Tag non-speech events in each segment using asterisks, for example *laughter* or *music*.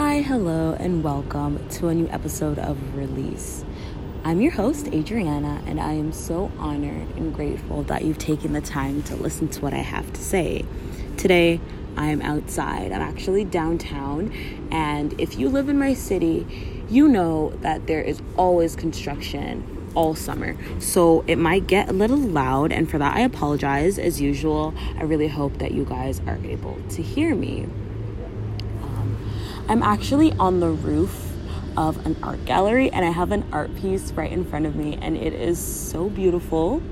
Hi, hello, and welcome to a new episode of Release. I'm your host, Adriana, and I am so honored and grateful that you've taken the time to listen to what I have to say. Today, I'm outside. I'm actually downtown, and if you live in my city, you know that there is always construction all summer. So it might get a little loud, and for that, I apologize as usual. I really hope that you guys are able to hear me. I'm actually on the roof of an art gallery, and I have an art piece right in front of me, and it is so beautiful.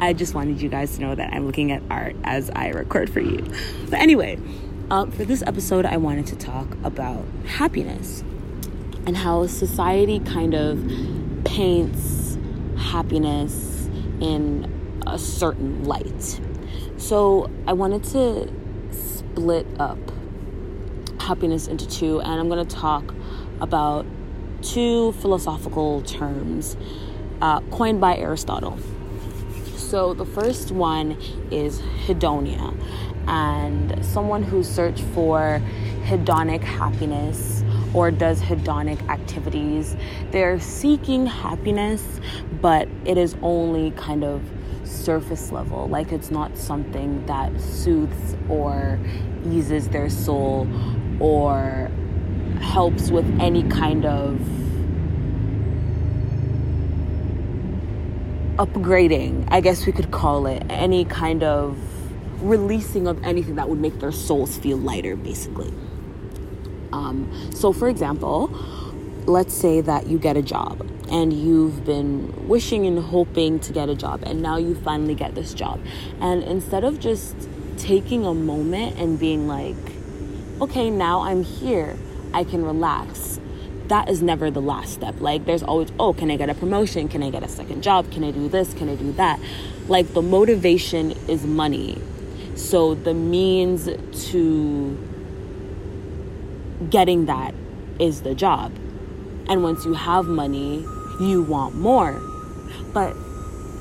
I just wanted you guys to know that I'm looking at art as I record for you. But anyway, um, for this episode, I wanted to talk about happiness and how society kind of paints happiness in a certain light. So I wanted to split up happiness into two, and I'm going to talk about two philosophical terms uh, coined by Aristotle. So the first one is hedonia, and someone who searched for hedonic happiness or does hedonic activities. They're seeking happiness, but it is only kind of surface level. Like it's not something that soothes or eases their soul or helps with any kind of upgrading, I guess we could call it, any kind of releasing of anything that would make their souls feel lighter, basically. Um, so, for example, let's say that you get a job and you've been wishing and hoping to get a job, and now you finally get this job. And instead of just taking a moment and being like, okay, now I'm here, I can relax. That is never the last step. Like, there's always, oh, can I get a promotion? Can I get a second job? Can I do this? Can I do that? Like, the motivation is money. So, the means to getting that is the job. And once you have money, you want more. But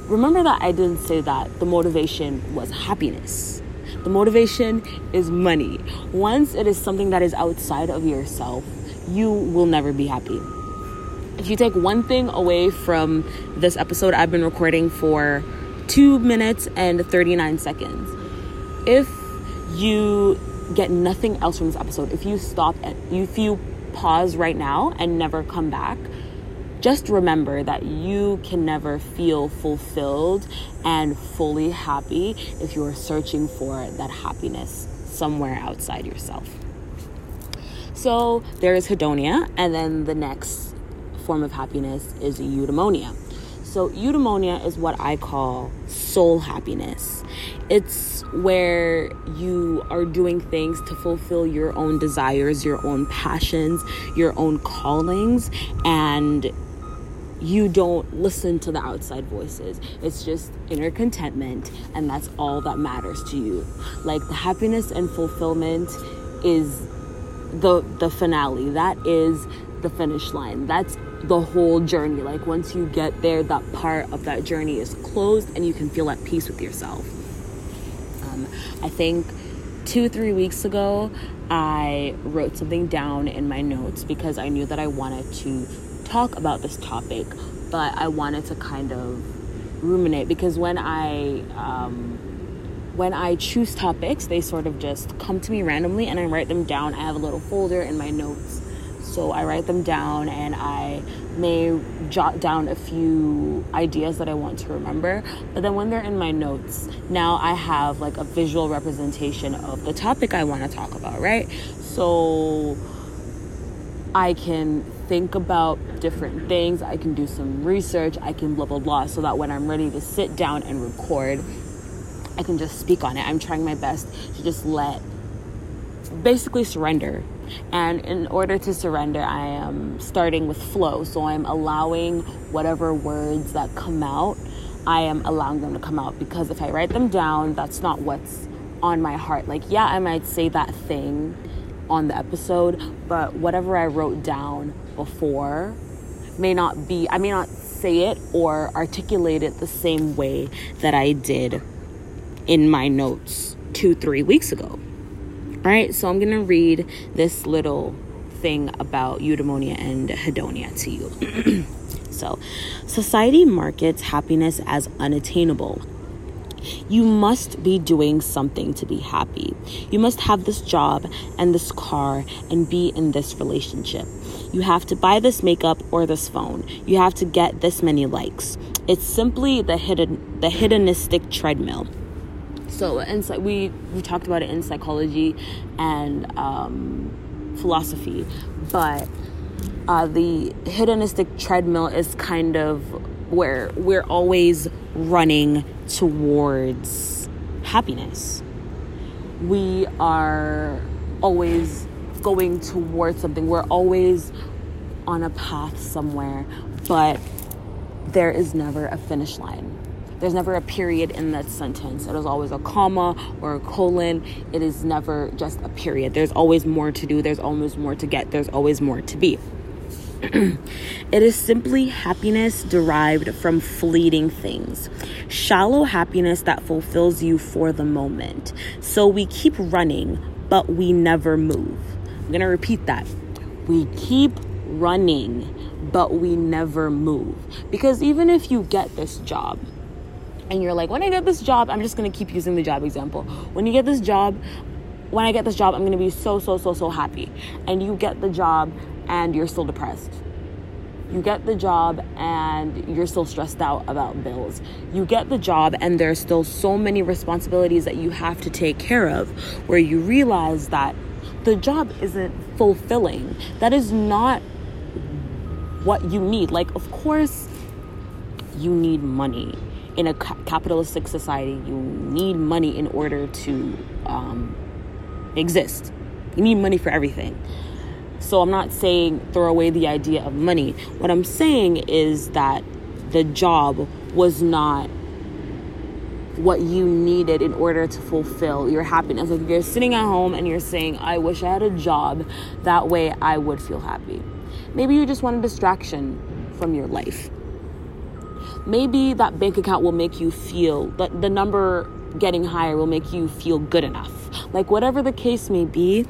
remember that I didn't say that the motivation was happiness. The motivation is money. Once it is something that is outside of yourself, you will never be happy. If you take one thing away from this episode, I've been recording for two minutes and 39 seconds. If you get nothing else from this episode, if you stop if you pause right now and never come back, just remember that you can never feel fulfilled and fully happy if you're searching for that happiness somewhere outside yourself. So there is hedonia, and then the next form of happiness is eudaimonia. So, eudaimonia is what I call soul happiness. It's where you are doing things to fulfill your own desires, your own passions, your own callings, and you don't listen to the outside voices. It's just inner contentment, and that's all that matters to you. Like the happiness and fulfillment is the the finale. That is the finish line. That's the whole journey. Like once you get there, that part of that journey is closed and you can feel at peace with yourself. Um, I think two, three weeks ago, I wrote something down in my notes because I knew that I wanted to talk about this topic, but I wanted to kind of ruminate because when I um, when I choose topics, they sort of just come to me randomly and I write them down. I have a little folder in my notes so I write them down and I may jot down a few ideas that I want to remember. But then when they're in my notes, now I have like a visual representation of the topic I want to talk about, right? So I can think about different things, I can do some research, I can blah blah blah, so that when I'm ready to sit down and record, I can just speak on it. I'm trying my best to just let basically surrender and in order to surrender, I am starting with flow. So I'm allowing whatever words that come out, I am allowing them to come out because if I write them down, that's not what's on my heart. Like, yeah, I might say that thing on the episode, but whatever I wrote down before may not be, I may not say it or articulate it the same way that I did in my notes two, three weeks ago. All right, so I'm gonna read this little thing about eudaimonia and hedonia to you. *clears throat* so, society markets happiness as unattainable. You must be doing something to be happy. You must have this job and this car and be in this relationship. You have to buy this makeup or this phone. You have to get this many likes. It's simply the hidden the hedonistic treadmill. So, and so we we talked about it in psychology and um, philosophy, but uh, the hedonistic treadmill is kind of where we're always running towards happiness. We are always going towards something. We're always on a path somewhere, but there is never a finish line. There's never a period in that sentence. It is always a comma or a colon. It is never just a period. There's always more to do. There's always more to get. There's always more to be. *clears throat* it is simply happiness derived from fleeting things, shallow happiness that fulfills you for the moment. So we keep running, but we never move. I'm going to repeat that. We keep running, but we never move. Because even if you get this job, and you're like, when I get this job, I'm just gonna keep using the job example. When you get this job, when I get this job, I'm gonna be so, so, so, so happy. And you get the job and you're still depressed. You get the job and you're still stressed out about bills. You get the job and there's still so many responsibilities that you have to take care of where you realize that the job isn't fulfilling. That is not what you need. Like, of course, you need money. In a capitalistic society, you need money in order to um, exist. You need money for everything. So I'm not saying throw away the idea of money. What I'm saying is that the job was not what you needed in order to fulfill your happiness. Like if you're sitting at home and you're saying, I wish I had a job, that way I would feel happy. Maybe you just want a distraction from your life. Maybe that bank account will make you feel that the number getting higher will make you feel good enough. Like, whatever the case may be,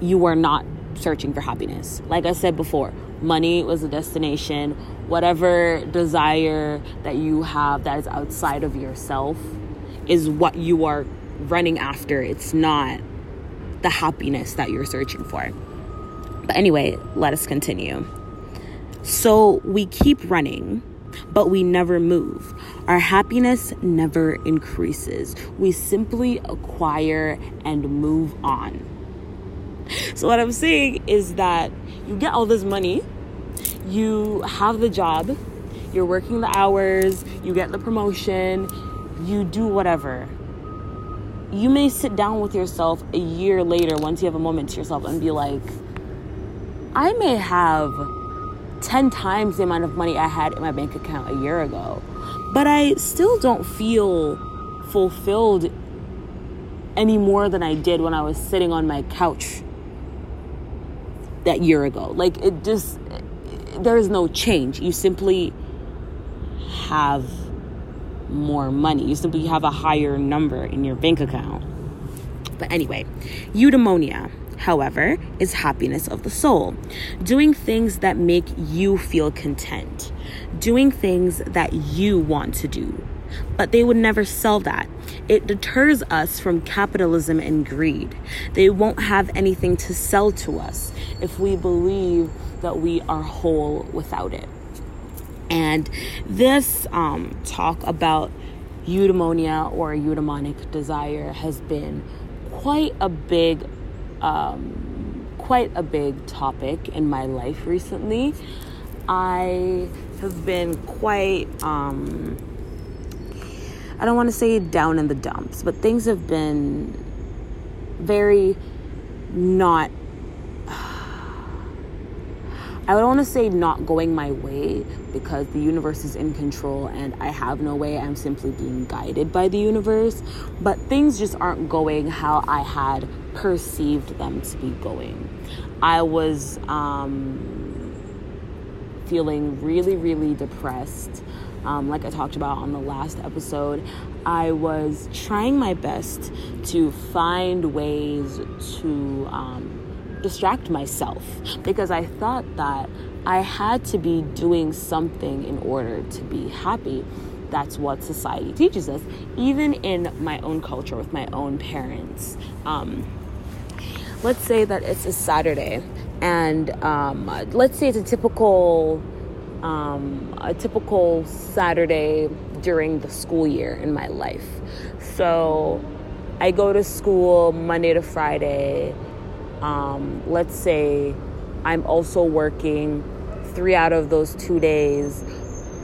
you are not searching for happiness. Like I said before, money was a destination. Whatever desire that you have that is outside of yourself is what you are running after. It's not the happiness that you're searching for. But anyway, let us continue. So we keep running, but we never move. Our happiness never increases. We simply acquire and move on. *laughs* So, what I'm saying is that you get all this money, you have the job, you're working the hours, you get the promotion, you do whatever. You may sit down with yourself a year later once you have a moment to yourself and be like I may have 10 times the amount of money I had in my bank account a year ago, but I still don't feel fulfilled any more than I did when I was sitting on my couch that year ago. Like it just, there is no change. You simply have more money, you simply have a higher number in your bank account. But anyway, eudaimonia however, is happiness of the soul. Doing things that make you feel content, doing things that you want to do. But they would never sell that. It deters us from capitalism and greed. They won't have anything to sell to us if we believe that we are whole without it. And this um, talk about eudaimonia or eudaimonic desire has been quite a big um, quite a big topic in my life recently. I have been quite, um, I don't want to say down in the dumps, but things have been very not *sighs* I don't want to say not going my way because the universe is in control and I have no way. I'm simply being guided by the universe. But things just aren't going how I had perceived them to be going. I was um, feeling really, really depressed. Um, like I talked about on the last episode, I was trying my best to find ways to um, distract myself because I thought that I had to be doing something in order to be happy. That's what society teaches us, even in my own culture with my own parents. Um, let's say that it's a Saturday, and um, let's say it's a typical um, a typical Saturday during the school year in my life. So I go to school Monday to Friday. Um, let's say I'm also working three out of those two days,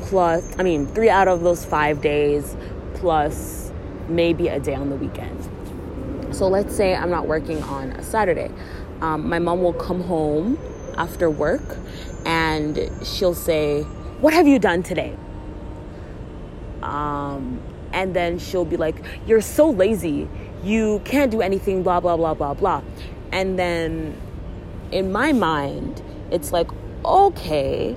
plus, I mean, three out of those five days, plus maybe a day on the weekend. So let's say I'm not working on a Saturday. Um, my mom will come home after work and she'll say, What have you done today? Um, and then she'll be like, You're so lazy. You can't do anything, blah, blah, blah, blah, blah. And then in my mind, it's like, okay,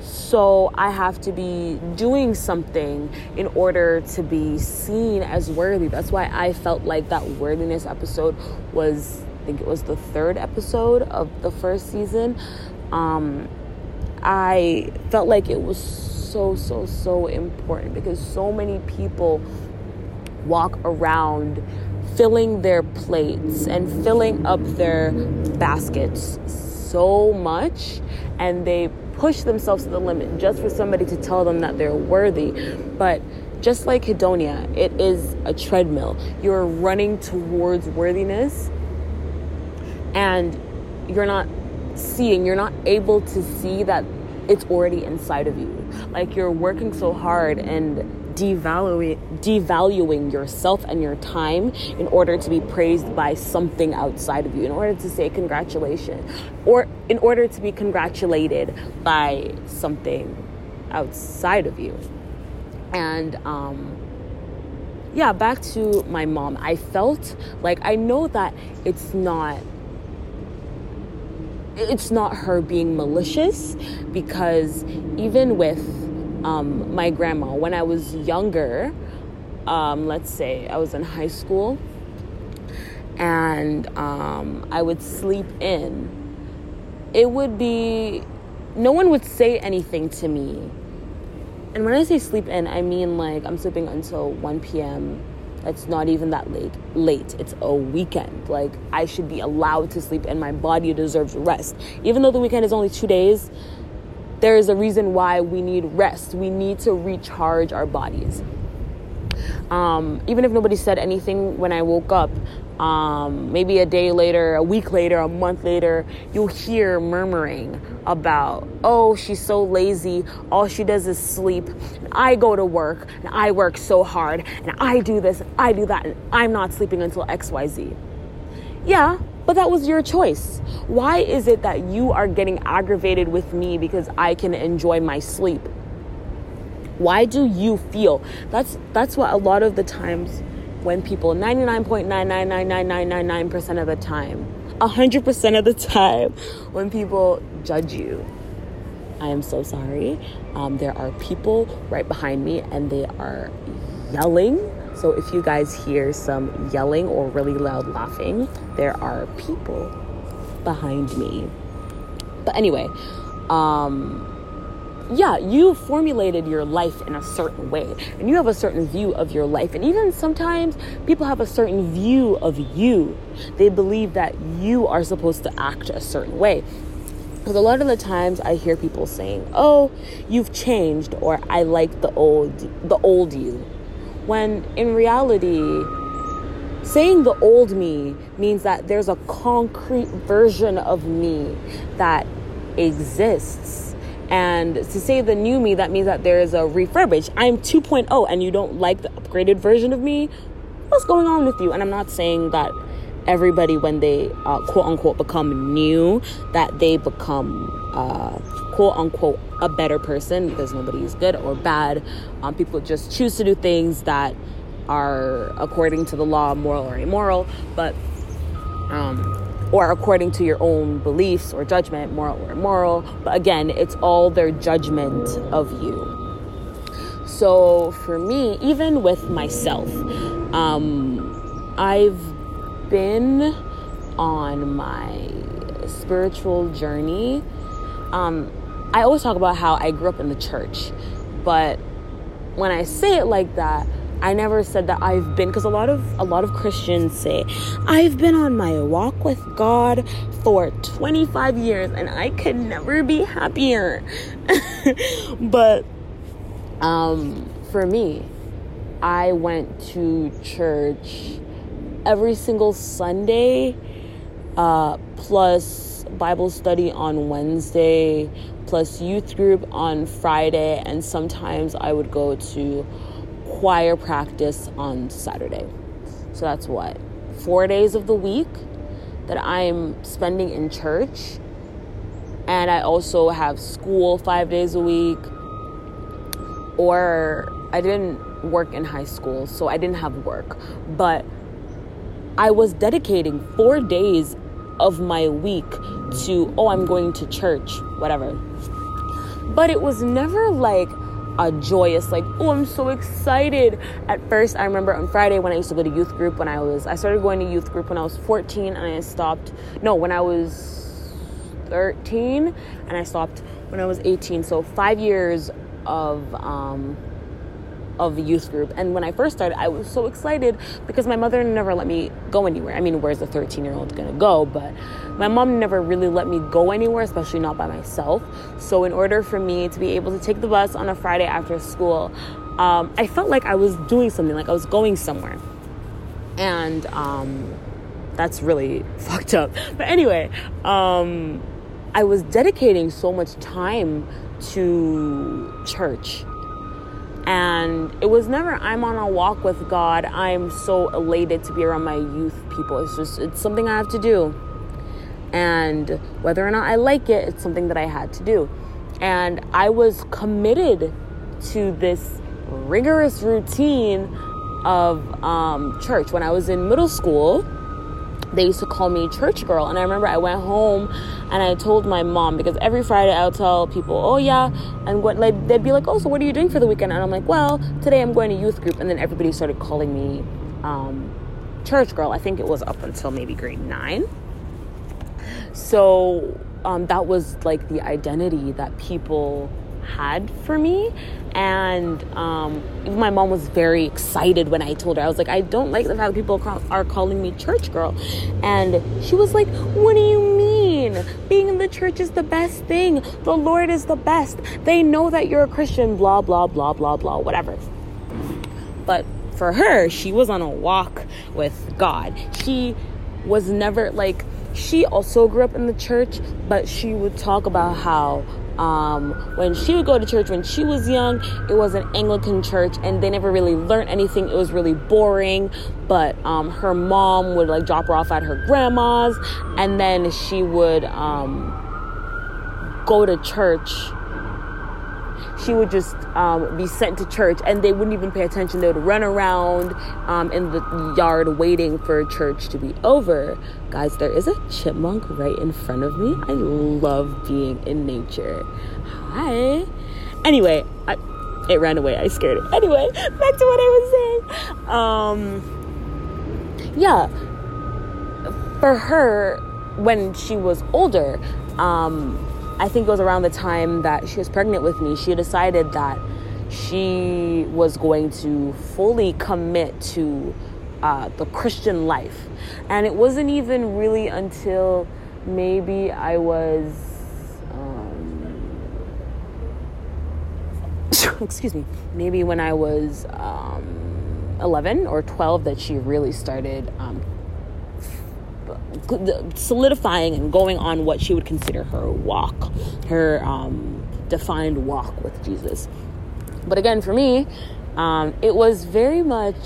so I have to be doing something in order to be seen as worthy. That's why I felt like that worthiness episode was, think it was the third episode of the first season. Um, I felt like it was so, so, so important because so many people walk around filling their plates and filling up their baskets so much and they push themselves to the limit just for somebody to tell them that they're worthy. But just like hedonia, it is a treadmill. You're running towards worthiness and you're not seeing, you're not able to see that it's already inside of you. Like you're working so hard and devaluing devaluing yourself and your time in order to be praised by something outside of you in order to say congratulations or in order to be congratulated by something outside of you and um yeah back to my mom i felt like i know that it's not it's not her being malicious because even with um, my grandma when I was younger, um, let's say I was in high school, and um, I would sleep in. It would be, no one would say anything to me. And when I say sleep in, I mean like I'm sleeping until 1 p.m. It's not even that late. Late. It's a weekend. Like I should be allowed to sleep, and my body deserves rest. Even though the weekend is only two days, there is a reason why we need rest. We need to recharge our bodies. Um, even if nobody said anything when I woke up, um, maybe a day later, a week later, a month later, you'll hear murmuring about, oh, she's so lazy. All she does is sleep. And I go to work and I work so hard and I do this, and I do that, and I'm not sleeping until XYZ. Yeah, but that was your choice. Why is it that you are getting aggravated with me because I can enjoy my sleep? Why do you feel? That's that's what a lot of the times when people 99.9999999% of the time, 100% of the time when people judge you. I am so sorry. Um, there are people right behind me and they are yelling so if you guys hear some yelling or really loud laughing, there are people behind me. But anyway, um yeah, you formulated your life in a certain way and you have a certain view of your life. And even sometimes people have a certain view of you. They believe that you are supposed to act a certain way. Because a lot of the times I hear people saying, "Oh, you've changed," or "I like the old the old you." When in reality, saying the old me means that there's a concrete version of me that exists. And to say the new me, that means that there is a refurbished. I'm 2.0 and you don't like the upgraded version of me. What's going on with you? And I'm not saying that everybody, when they uh, quote unquote become new, that they become uh, quote unquote a better person because nobody is good or bad. Um, people just choose to do things that are according to the law, moral or immoral, but um, or according to your own beliefs or judgment, moral or immoral. But again, it's all their judgment of you. So for me, even with myself, um, I've been on my spiritual journey, um, I always talk about how I grew up in the church, but when I say it like that, I never said that I've been because a lot of a lot of Christians say I've been on my walk with God for 25 years and I could never be happier. *laughs* but um for me, I went to church every single Sunday uh, plus Bible study on Wednesday plus youth group on Friday and sometimes I would go to choir practice on Saturday. So that's what? Four days of the week that I'm spending in church. And I also have school five days a week. Or I didn't work in high school, so I didn't have work. But I was dedicating four days of my week to, oh, I'm going to church, whatever. But it was never like, a joyous like oh i'm so excited. At first i remember on friday when i used to go to youth group when i was i started going to youth group when i was 14 and i stopped no when i was 13 and i stopped when i was 18 so five years of um of the youth group. And when I first started, I was so excited because my mother never let me go anywhere. I mean, where's a 13 year old gonna go? But my mom never really let me go anywhere, especially not by myself. So, in order for me to be able to take the bus on a Friday after school, um, I felt like I was doing something, like I was going somewhere. And um, that's really *laughs* fucked up. But anyway, um, I was dedicating so much time to church and it was never i'm on a walk with god i'm so elated to be around my youth people. It's just it's something i have to do. And whether or not i like it it's something that i had to do. And i was committed to this rigorous routine of um, church. When i was in middle school they used to call me church girl. And i remember i went home and i told my mom because every friday i would tell people oh yeah and what like they'd be like oh so what are you doing for the weekend? And i'm like well today i'm going to youth group. And then everybody started calling me um, church girl. I think it was up until maybe grade nine. So um, that was like the identity that people had for me. And um, my mom was very excited when I told her. I was like, I don't like the fact that people are calling me church girl. And she was like, What do you mean? Being in the church is the best thing. The Lord is the best. They know that you're a Christian, blah, blah, blah, blah, blah, whatever. But for her, she was on a walk with God. She was never like, she also grew up in the church, but she would talk about how um, when she would go to church when she was young, it was an Anglican church and they never really learned anything. It was really boring. But um, her mom would like drop her off at her grandma's and then she would um, go to church she would just um, be sent to church and they wouldn't even pay attention. They would run around um, in the yard waiting for church to be over. Guys, there is a chipmunk right in front of me. I love being in nature. Hi. Anyway, I, it ran away. I scared it. Anyway, back to what I was saying. Um, yeah, for her, when she was older, um, I think it was around the time that she was pregnant with me, she decided that she was going to fully commit to uh, the Christian life. And it wasn't even really until maybe I was, um, *laughs* excuse me, maybe when I was um, 11 or 12 that she really started um, solidifying and going on what she would consider her walk, her um, defined walk with Jesus. But again, for me, um, it was very much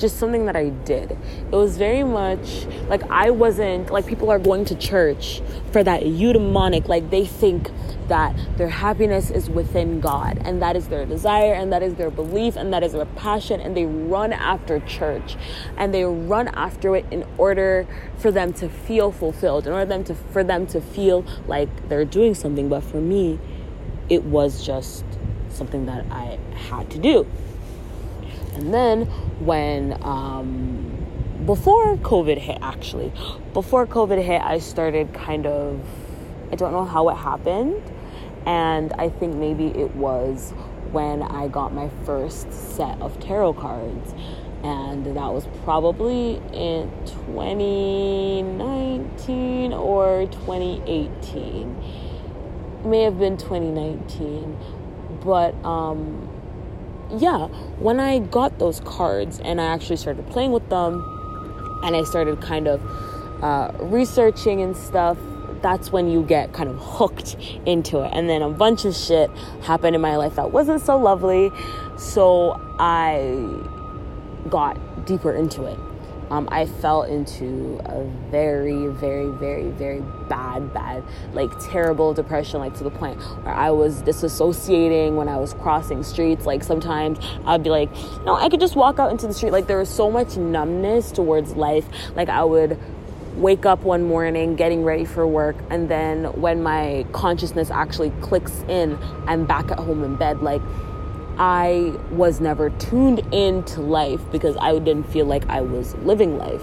just something that I did. It was very much like I wasn't like people are going to church for that eudaimonic, like they think that their happiness is within God and that is their desire and that is their belief and that is their passion and they run after church and they run after it in order for them to feel fulfilled, in order them to for them to feel like they're doing something. But for me, it was just something that I had to do. And then when um, before COVID hit, actually, before COVID hit, I started kind of, I don't know how it happened. And I think maybe it was when I got my first set of tarot cards. And that was probably in 2019 or 2018. may have been 2019. But um, yeah, when I got those cards and I actually started playing with them and I started kind of uh, researching and stuff, that's when you get kind of hooked into it. And then a bunch of shit happened in my life that wasn't so lovely. So I got deeper into it. Um, I fell into a very, very, very, very bad, bad, like terrible depression, like to the point where I was disassociating when I was crossing streets. Like sometimes I'd be like, no, I could just walk out into the street. Like there was so much numbness towards life. Like I would wake up one morning getting ready for work and then when my consciousness actually clicks in i'm back at home in bed like i was never tuned into life because i didn't feel like i was living life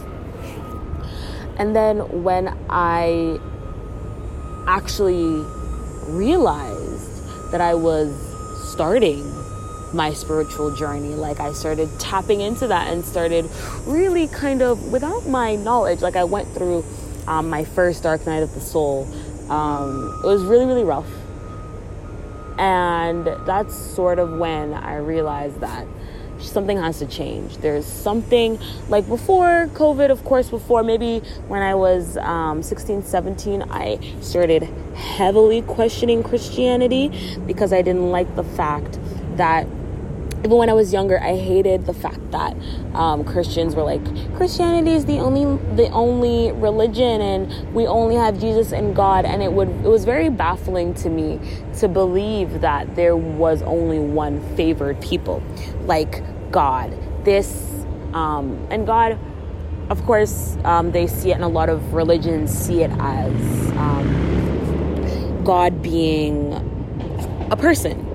and then when i actually realized that i was starting my spiritual journey. Like I started tapping into that and started really kind of without my knowledge. Like I went through um, my first dark night of the soul. Um, it was really really rough, and that's sort of when I realized that something has to change. There's something like before COVID, of course, before maybe when I was um, 16, 17, I started heavily questioning Christianity because I didn't like the fact that even when I was younger, I hated the fact that um, Christians were like Christianity is the only the only religion, and we only have Jesus and God. And it would it was very baffling to me to believe that there was only one favored people, like God. This um, and God, of course, um, they see it, and a lot of religions see it as um, God being a person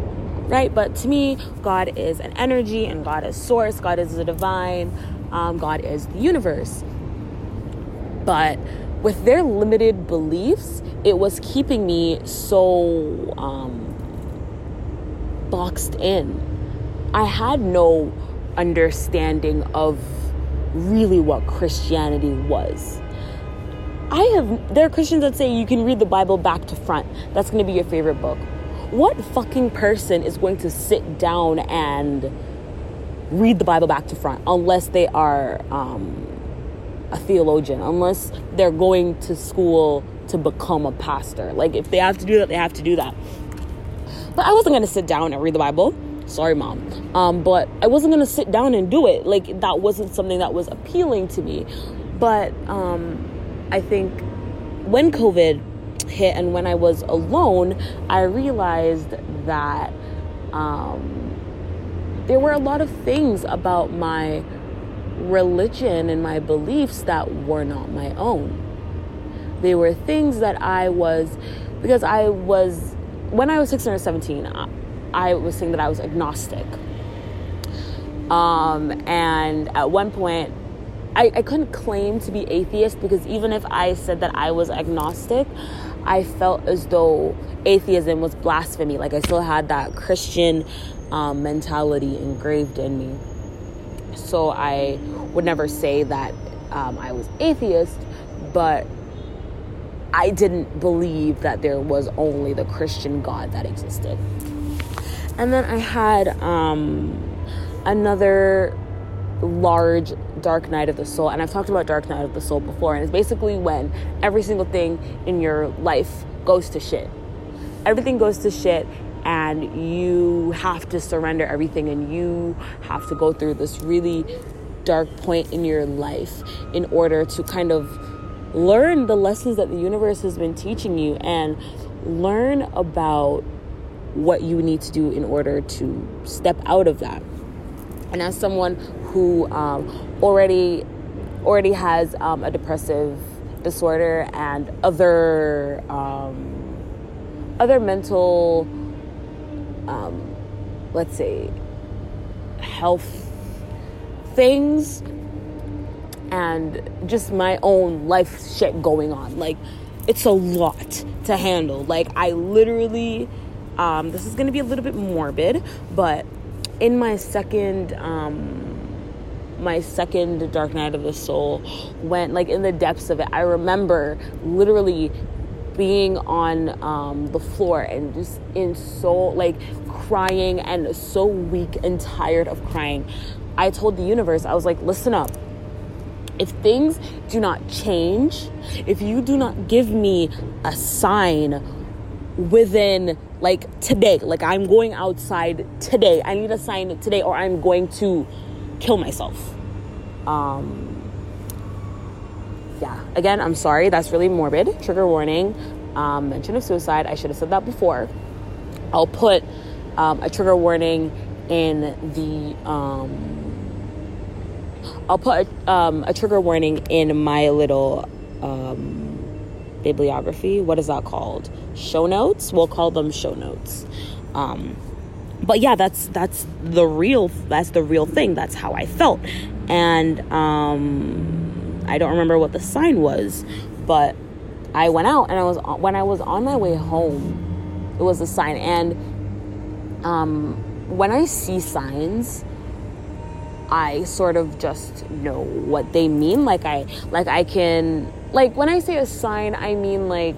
right? But to me, God is an energy and God is source, God is the divine, um, God is the universe. But with their limited beliefs, it was keeping me so um, boxed in. I had no understanding of really what Christianity was. I have, there are Christians that say you can read the Bible back to front. That's going to be your favorite book what fucking person is going to sit down and read the Bible back to front unless they are um, a theologian, unless they're going to school to become a pastor. Like, if they have to do that, they have to do that. But I wasn't going to sit down and read the Bible. Sorry, mom. Um, but I wasn't going to sit down and do it. Like, that wasn't something that was appealing to me. But um, I think when COVID hit and when I was alone, I realized that um, there were a lot of things about my religion and my beliefs that were not my own. They were things that I was, because I was, when I was 16 or 17, I, I was saying that I was agnostic. Um, and at one point, I, I couldn't claim to be atheist because even if I said that I was agnostic, I felt as though atheism was blasphemy. Like I still had that Christian um, mentality engraved in me. So I would never say that um, I was atheist, but I didn't believe that there was only the Christian God that existed. And then I had um, another large dark night of the soul and i've talked about dark night of the soul before and it's basically when every single thing in your life goes to shit. Everything goes to shit and you have to surrender everything and you have to go through this really dark point in your life in order to kind of learn the lessons that the universe has been teaching you and learn about what you need to do in order to step out of that. And as someone who um, already already has um, a depressive disorder and other um, other mental um, let's say health things and just my own life shit going on. Like, it's a lot to handle. Like, I literally, um, this is gonna be a little bit morbid, but in my second, um, my second dark night of the soul went like in the depths of it. I remember literally being on um, the floor and just in so like crying and so weak and tired of crying. I told the universe i was like listen up. If things do not change if you do not give me a sign within like today like i'm going outside today i need a sign today or i'm going to kill myself um yeah again i'm sorry that's really morbid trigger warning um, mention of suicide i should have said that before i'll put um, a trigger warning in the um, I'll put a, um, a trigger warning in my little um, bibliography. What is that called? Show notes. We'll call them show notes. But yeah, that's that's the real that's the real thing. That's how I felt, and um, I don't remember what the sign was, but I went out and I was when I was on my way home, it was a sign. And um, when I see signs, I sort of just know what they mean. Like I like I can like when I say a sign, I mean like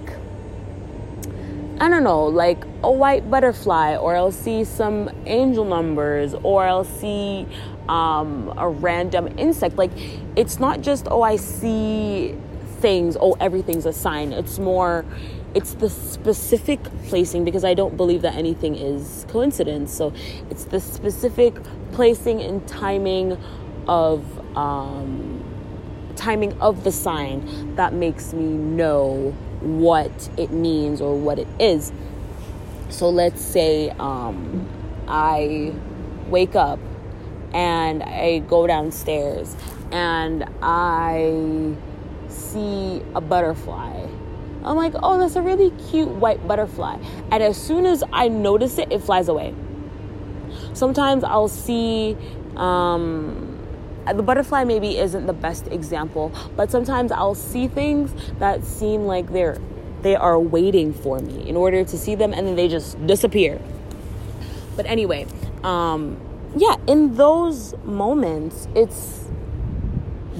I don't know, like a white butterfly, or I'll see some angel numbers, or I'll see um, a random insect. Like, it's not just, oh, I see things, oh, everything's a sign. It's more, it's the specific placing because I don't believe that anything is coincidence. So, it's the specific placing and timing of. Um, timing of the sign that makes me know what it means or what it is. So let's say um, I wake up and I go downstairs and I see a butterfly. I'm like, oh, that's a really cute white butterfly. And as soon as I notice it, it flies away. Sometimes I'll see um, the butterfly maybe isn't the best example, but sometimes I'll see things that seem like they're they are waiting for me in order to see them and then they just disappear. But anyway, um yeah, in those moments it's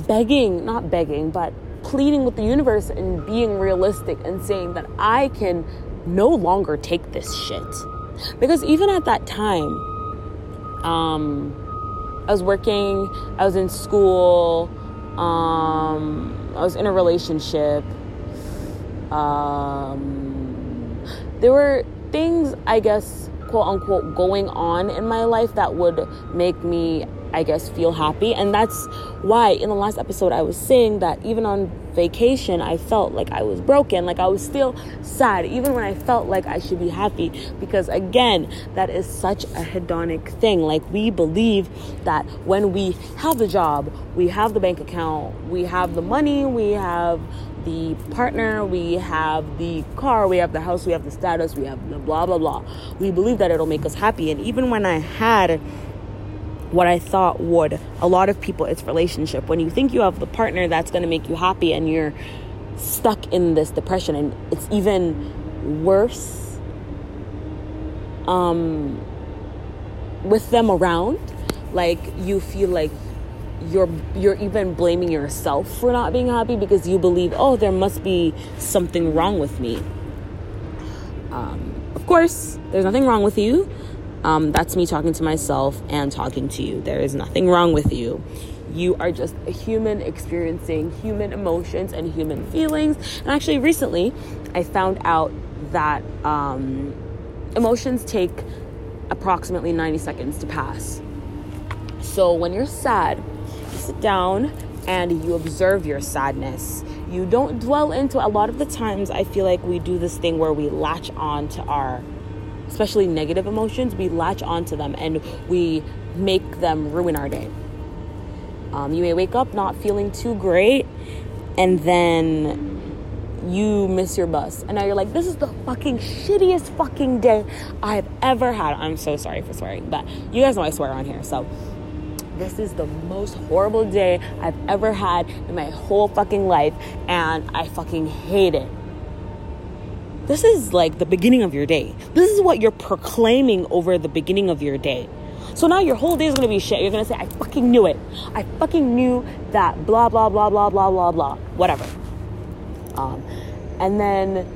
begging, not begging, but pleading with the universe and being realistic and saying that I can no longer take this shit. Because even at that time, um, I was working, I was in school, um, I was in a relationship. Um, there were things, I guess, quote unquote, going on in my life that would make me I guess, feel happy. And that's why in the last episode I was saying that even on vacation, I felt like I was broken, like I was still sad, even when I felt like I should be happy. Because again, that is such a hedonic thing. Like we believe that when we have a job, we have the bank account, we have the money, we have the partner, we have the car, we have the house, we have the status, we have the blah blah blah. We believe that it'll make us happy. And even when I had what I thought would. A lot of people, it's relationship. When you think you have the partner that's going to make you happy and you're stuck in this depression, and it's even worse um, with them around. Like you feel like you're you're even blaming yourself for not being happy because you believe, oh, there must be something wrong with me. Um, of course, there's nothing wrong with you. Um, that's me talking to myself and talking to you. There is nothing wrong with you. You are just a human experiencing human emotions and human feelings. And actually, recently, I found out that um, emotions take approximately 90 seconds to pass. So when you're sad, you sit down and you observe your sadness. You don't dwell into a lot of the times I feel like we do this thing where we latch on to our especially negative emotions, we latch onto them and we make them ruin our day. Um, you may wake up not feeling too great, and then you miss your bus. And now you're like, this is the fucking shittiest fucking day I've ever had. I'm so sorry for swearing, but you guys know I swear on here. So, this is the most horrible day I've ever had in my whole fucking life, and I fucking hate it. This is like the beginning of your day. This is what you're proclaiming over the beginning of your day. So now your whole day is gonna be shit. You're gonna say, I fucking knew it. I fucking knew that blah, blah, blah, blah, blah, blah, blah, whatever. Um, and then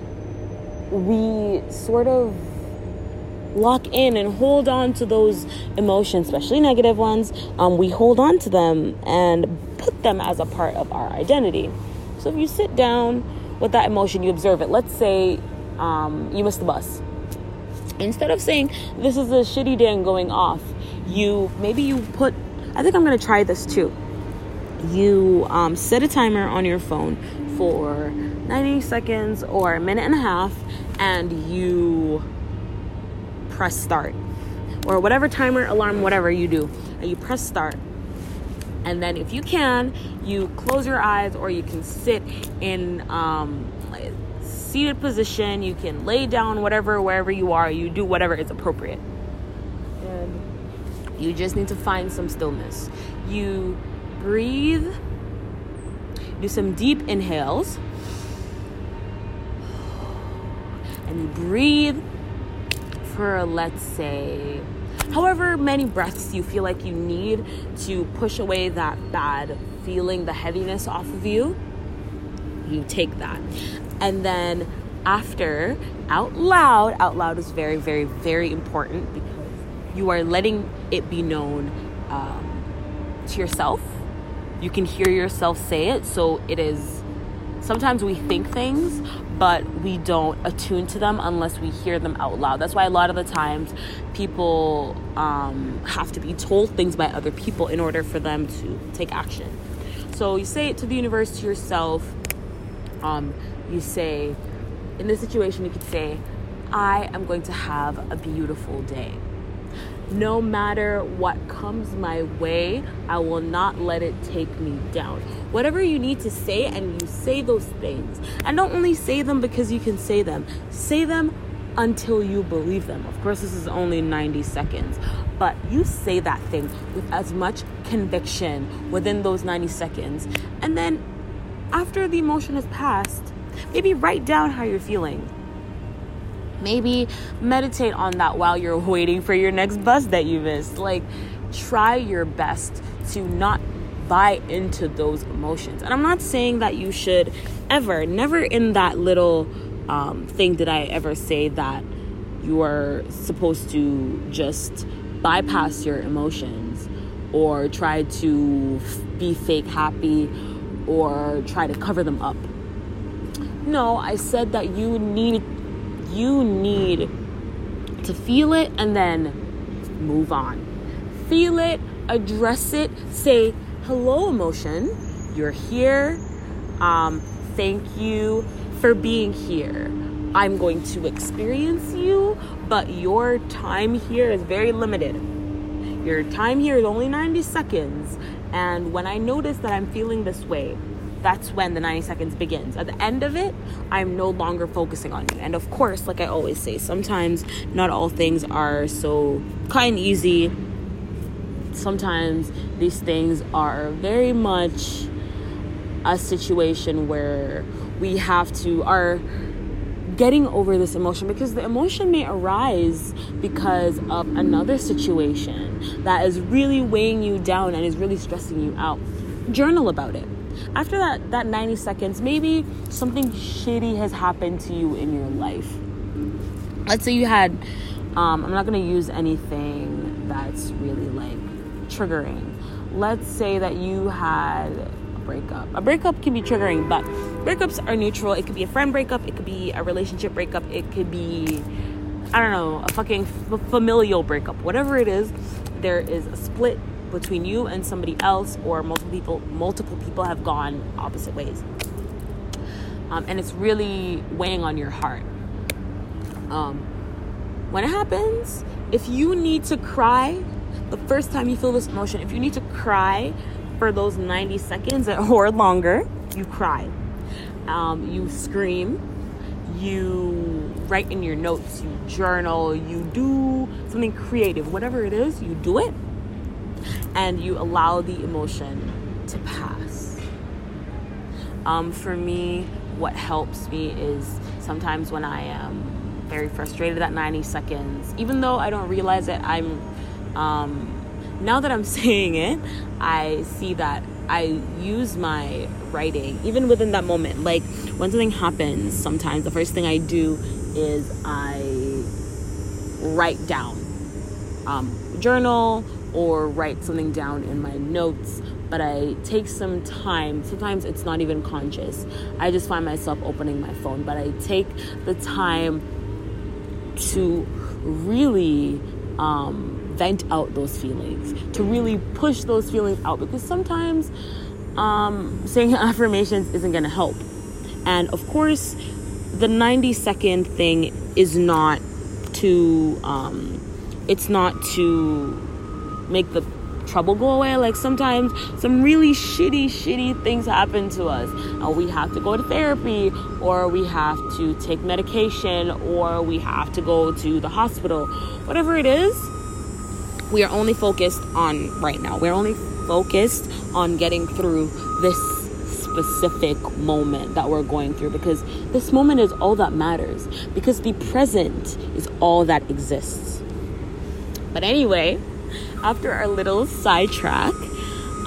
we sort of lock in and hold on to those emotions, especially negative ones. Um, we hold on to them and put them as a part of our identity. So if you sit down with that emotion, you observe it. Let's say um, you missed the bus. Instead of saying, This is a shitty day and going off, you maybe you put, I think I'm gonna try this too. You um, set a timer on your phone for 90 seconds or a minute and a half, and you press start or whatever timer, alarm, whatever you do, and you press start. And then, if you can, you close your eyes or you can sit in um, seated position. You can lay down, whatever, wherever you are. You do whatever is appropriate. And you just need to find some stillness. You breathe, do some deep inhales, and you breathe for, let's say, however many breaths you feel like you need to push away that bad feeling, the heaviness off of you, you take that. And then after, out loud, out loud is very, very, very important because you are letting it be known um, to yourself. You can hear yourself say it, so it is. Sometimes we think things, but we don't attune to them unless we hear them out loud. That's why a lot of the times people um, have to be told things by other people in order for them to take action. So you say it to the universe, to yourself. Um, you say, in this situation, you could say, I am going to have a beautiful day. No matter what comes my way, I will not let it take me down. Whatever you need to say, and you say those things. And don't only say them because you can say them, say them until you believe them. Of course, this is only 90 seconds, but you say that thing with as much conviction within those 90 seconds. And then after the emotion has passed, maybe write down how you're feeling Maybe meditate on that while you're *laughs* waiting for your next bus that you missed. Like, try your best to not buy into those emotions. And I'm not saying that you should ever, never in that little um, thing did I ever say that you are supposed to just bypass your emotions or try to be fake happy or try to cover them up. No, I said that you need you need to feel it and then move on. Feel it, address it, say, hello, emotion, you're here. Um, thank you for being here. I'm going to experience you, but your time here is very limited. Your time here is only 90 seconds. And when I notice that I'm feeling this way, that's when the 90 seconds begins. At the end of it, I'm no longer focusing on you. And of course, like I always say, sometimes not all things are so kind and easy. Sometimes these things are very much a situation where we have to are getting over this emotion because the emotion may arise because of another situation that is really weighing you down and is really stressing you out. Journal about it after that that 90 seconds maybe something shitty has happened to you in your life. Let's say you had um, i'm not going to use anything that's really like triggering. Let's say that you had a breakup. A breakup can be triggering but breakups are neutral. It could be a friend breakup it could be a relationship breakup it could be i don't know a fucking familial breakup. Whatever it is there is a split between you and somebody else or multiple people multiple people have gone opposite ways. Um, and it's really weighing on your heart. Um, when it happens if you need to cry the first time you feel this emotion if you need to cry for those 90 seconds *laughs* or longer you cry. Um, you scream. You write in your notes you journal you do something creative. Whatever it is you do it and you allow the emotion to pass. Um, for me, what helps me is sometimes when I am very frustrated at 90 seconds, even though I don't realize it, I'm um, now that I'm *laughs* saying it, I see that I use my writing even within that moment. Like when something happens, sometimes the first thing I do is I write down, um, journal or write something down in my notes. But I take some time. Sometimes it's not even conscious. I just find myself opening my phone. But I take the time to really um, vent out those feelings, to really push those feelings out because sometimes um, saying *laughs* affirmations isn't going to help. And of course, the 90 second thing is not to, um, it's not to make the trouble go away. Like sometimes some really shitty, shitty things happen to us. Uh, we have to go to therapy, or we have to take medication, or we have to go to the hospital. Whatever it is, we are only focused on right now. We're only focused on getting through this specific moment that we're going through because this moment is all that matters because the present is all that exists. But anyway, after our little sidetrack,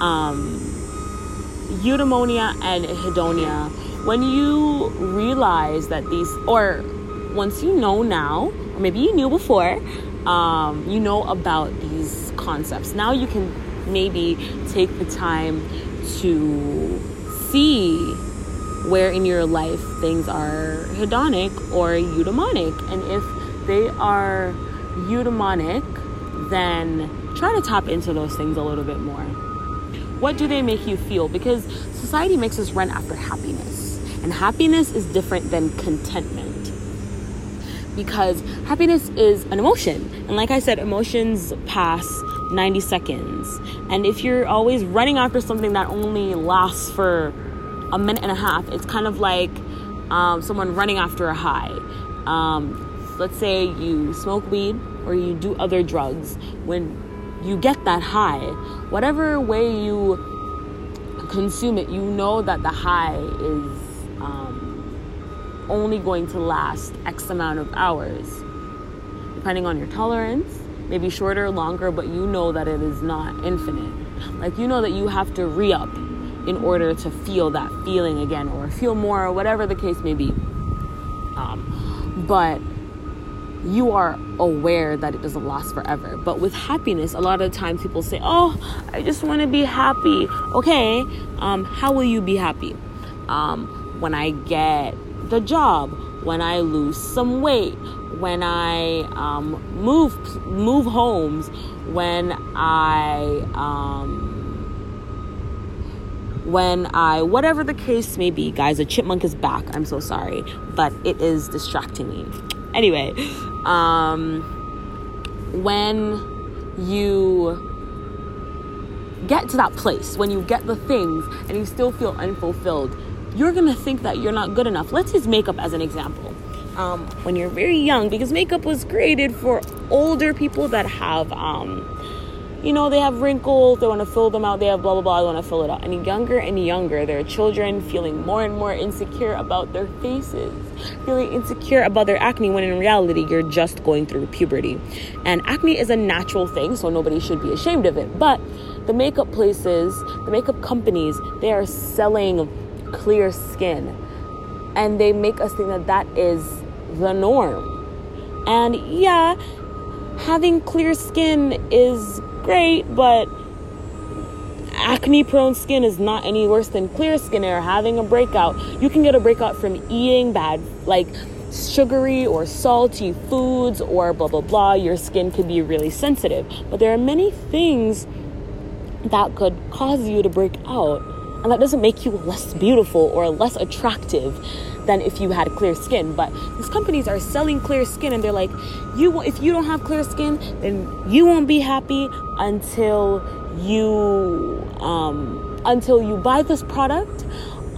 um, eudaimonia and hedonia, when you realize that these, or once you know now, or maybe you knew before, um, you know about these concepts. Now you can maybe take the time to see where in your life things are hedonic or eudaimonic. And if they are eudaimonic, then try to tap into those things a little bit more. What do they make you feel? Because society makes us run after happiness, and happiness is different than contentment because happiness is an emotion. And like I said, emotions pass 90 seconds. And if you're always running after something that only lasts for a minute and a half, it's kind of like um, someone running after a high. Um, let's say you smoke weed or you do other drugs. When you get that high, whatever way you consume it, you know that the high is. Um, only going to last X amount of hours, depending on your tolerance, maybe shorter, longer, but you know that it is not infinite. Like, you know that you have to re up in order to feel that feeling again or feel more or whatever the case may be. Um, but you are aware that it doesn't last forever. But with happiness, a lot of times people say, Oh, I just want to be happy. Okay, um, how will you be happy? Um, when I get the job, when I lose some weight, when I um, move move homes, when I um, when I whatever the case may be, guys. A chipmunk is back. I'm so sorry, but it is distracting me. Anyway, um, when you get to that place, when you get the things and you still feel unfulfilled, you're gonna think that you're not good enough. Let's use makeup as an example. Um, when you're very young, because makeup was created for older people that have, um, you know, they have wrinkles, they want to fill them out, they have blah blah blah, they want to fill it out. And younger and younger, there are children feeling more and more insecure about their faces, feeling insecure about their acne, when in reality, you're just going through puberty. And acne is a natural thing, so nobody should be ashamed of it. But the makeup places, the makeup companies, they are selling clear skin. And they make us think that that is the norm. And yeah, having clear skin is great, but acne prone skin is not any worse than clear skin or having a breakout. You can get a breakout from eating bad, like sugary or salty foods or blah blah blah. Your skin could be really sensitive. But there are many things that could cause you to break out and that doesn't make you less beautiful or less attractive than if you had clear skin. But these companies are selling clear skin and they're like, you if you don't have clear skin, then you won't be happy until you um, until you buy this product,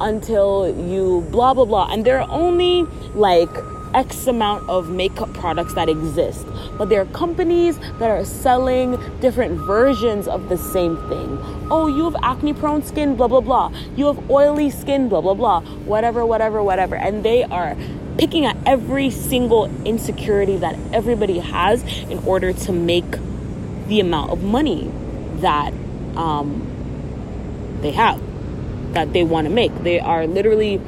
until you blah blah blah. And they're only like X amount of makeup products that exist, but there are companies that are selling different versions of the same thing. Oh, you have acne prone skin, blah, blah, blah. You have oily skin, blah, blah, blah. Whatever, whatever, whatever. And they are picking at every single insecurity that everybody has in order to make the amount of money that um, they have, that they want to make. They are literally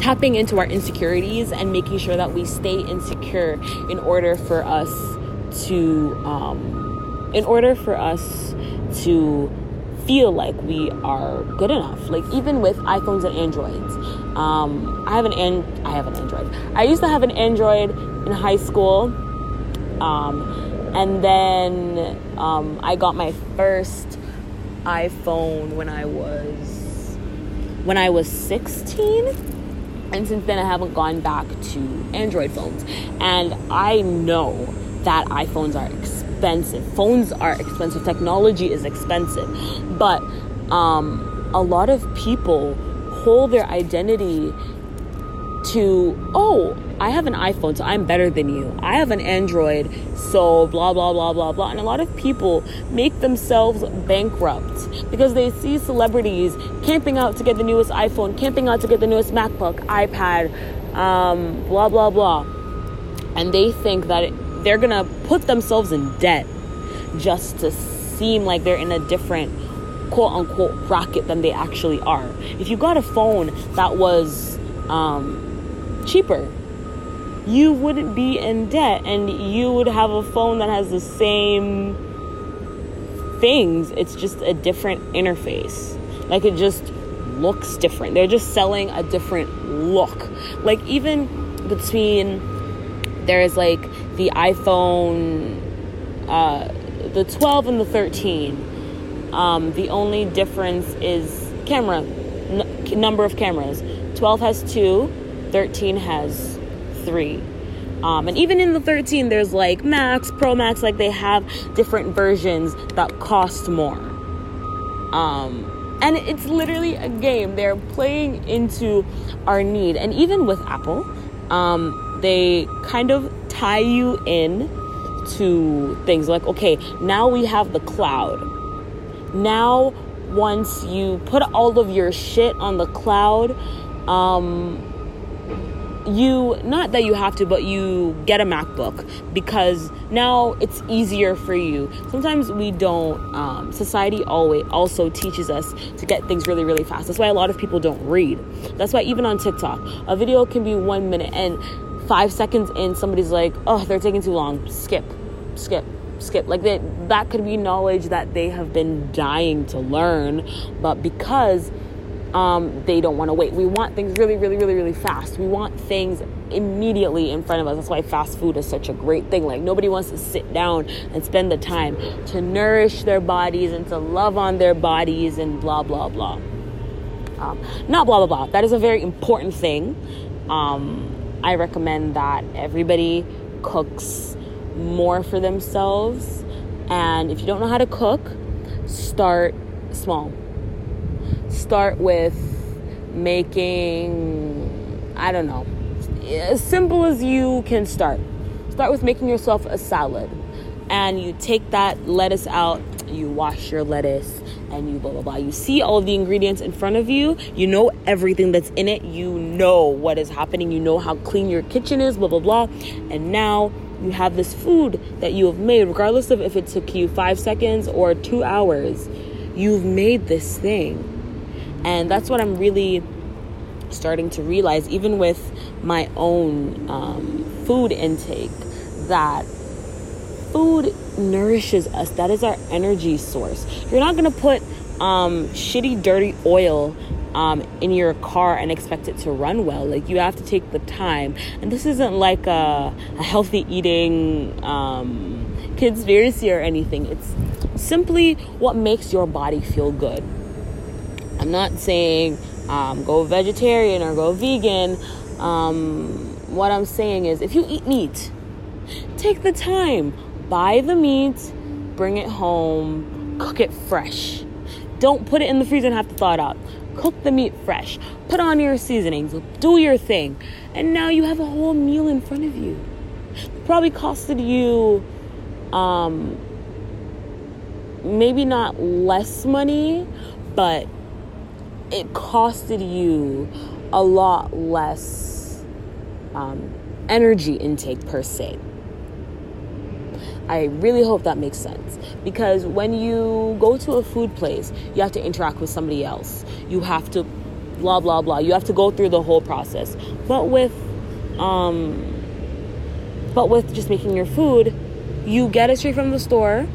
tapping into our insecurities and making sure that we stay insecure in order for us to um, in order for us to feel like we are good enough. Like even with iphones and androids. Um, i have an an- i have an android. I used to have an android in high school um, and then um, i got my first iphone when i was when i was 16 and since then, I haven't gone back to Android phones. And I know that iPhones are expensive. Phones are expensive. Technology is expensive. But um, a lot of people hold their identity to, oh, I have an iPhone, so I'm better than you. I have an Android, so blah, blah, blah, blah, blah. And a lot of people make themselves bankrupt because they see celebrities camping out to get the newest iPhone, camping out to get the newest MacBook, iPad, um, blah, blah, blah. And they think that they're gonna put themselves in debt just to seem like they're in a different quote unquote bracket than they actually are. If you got a phone that was um, cheaper, you wouldn't be in debt and you would have a phone that has the same things. It's just a different interface. Like it just looks different. They're just selling a different look. Like even between there's like the iPhone uh, the 12 and the 13. Um, the only difference is camera n- number of cameras. 12 has two, 13 has three. Um, and even in the 13, there's like Max, Pro Max, like they have different versions that cost more. Um, and it's literally a game. They're playing into our need. And even with Apple, um, they kind of tie you in to things like, okay, now we have the cloud. Now, once you put all of your shit on the cloud, um, you not that you have to but you get a macbook because now it's easier for you. Sometimes we don't um, society always also teaches us to get things really really fast. That's why a lot of people don't read. That's why even on tiktok a video can be one minute and five seconds in somebody's like oh they're taking too long. Skip skip skip. Like that that could be knowledge that they have been dying to learn but because um, they don't want to wait. We want things really, really, really, really fast. We want things immediately in front of us. That's why fast food is such a great thing. Like, nobody wants to sit down and spend the time to nourish their bodies and to love on their bodies and blah, blah, blah. Um, not blah, blah, blah. That is a very important thing. Um, I recommend that everybody cooks more for themselves. And if you don't know how to cook, start small start with making, I don't know, as simple as you can start. Start with making yourself a salad. And you take that lettuce out, you wash your lettuce, and you blah blah blah. You see all of the ingredients in front of you, you know everything that's in it, you know what is happening, you know how clean your kitchen is, blah blah blah. And now you have this food that you have made, regardless of if it took you five seconds or two hours. You've made this thing and that's what I'm really starting to realize, even with my own um, food intake, that food nourishes us. That is our energy source. You're not going to put um, shitty, dirty oil um, in your car and expect it to run well. Like you have to take the time. And this isn't like a, a healthy eating um, conspiracy or anything. It's simply what makes your body feel good. I'm not saying um, go vegetarian or go vegan. Um, what I'm saying is if you eat meat, take the time, buy the meat, bring it home, cook it fresh. Don't put it in the freezer and have to thaw it out. cook the meat fresh, put on your seasonings, do your thing, and now you have a whole meal in front of you. It probably costed you um, maybe not less money, but it costed you a lot less um, energy intake per se. I really hope that makes sense because when you go to a food place, you have to interact with somebody else. You have to blah blah blah. You have to go through the whole process. But with um but with just making your food, you get it straight from the store.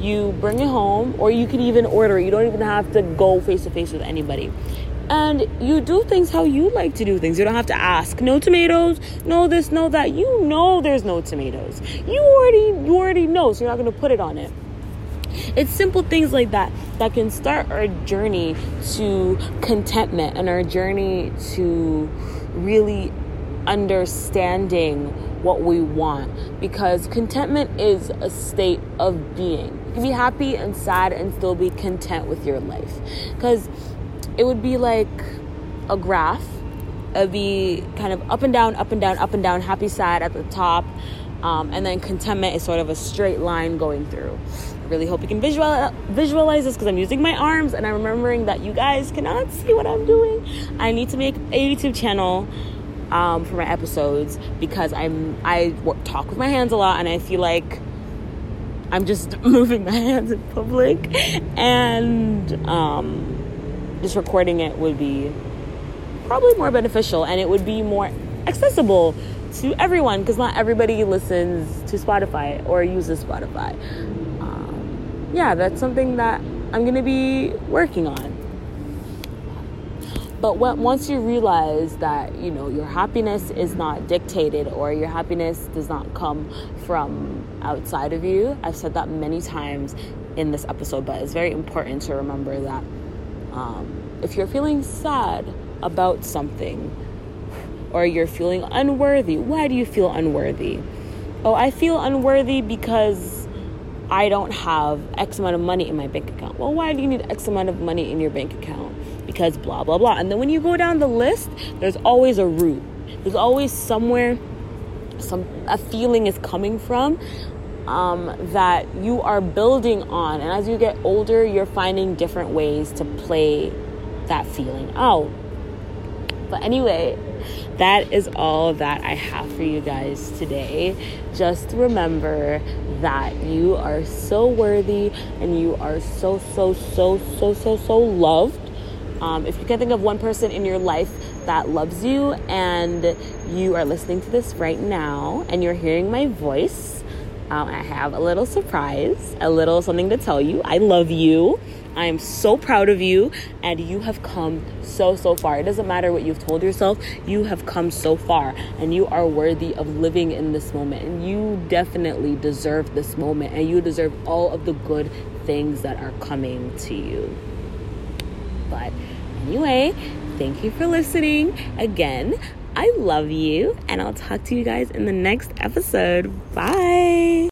You bring it home or you can even order. It. You don't even have to go face to face with anybody and you do things how you like to do things. You don't have to ask. No tomatoes, no this, no that. You know there's no tomatoes. You already you already know, so you're not gonna put it on it. It's simple things like that that can start our journey to contentment and our journey to really understanding what we want because contentment is a state of being. You can be happy and sad and still be content with your life. Because it would be like a graph. It would be kind of up and down, up and down, up and down, happy, sad at the top. Um, and then contentment is sort of a straight line going through. I really hope you can visual, visualize this because I'm using my arms and I'm remembering that you guys cannot see what I'm doing. I need to make a YouTube channel um, for my episodes because I'm I work, talk with my hands a lot and I feel like I'm just *laughs* moving my hands in public and um, just recording it would be probably more beneficial and it would be more accessible to everyone because not everybody listens to Spotify or uses Spotify. Um, yeah, that's something that I'm to be working on. But what, once you realize that you know your happiness is not dictated or your happiness does not come from outside of you, I've said that many times in this episode, but it's very important to remember that um, if you're feeling sad about something or you're feeling unworthy, why do you feel unworthy? Oh, I feel unworthy because I don't have X amount of money in my bank account. Well, why do you need X amount of money in your bank account? Because blah, blah, blah. And then when you go down the list, there's always a root. There's always somewhere some a feeling is coming from um, that you are building on. And as you get older, you're finding different ways to play that feeling out. But anyway, that is all that I have for you guys today. Just remember that you are so worthy and you are so, so, so, so, so, so loved. Um, if you can think of one person in your life that loves you and you are listening to this right now and you're hearing my voice, um, I have a little surprise, a little something to tell you. I love you. I am so proud of you, and you have come so, so far. It doesn't matter what you've told yourself, you have come so far, and you are worthy of living in this moment. And you definitely deserve this moment, and you deserve all of the good things that are coming to you. But anyway, thank you for listening. Again, I love you, and I'll talk to you guys in the next episode. Bye.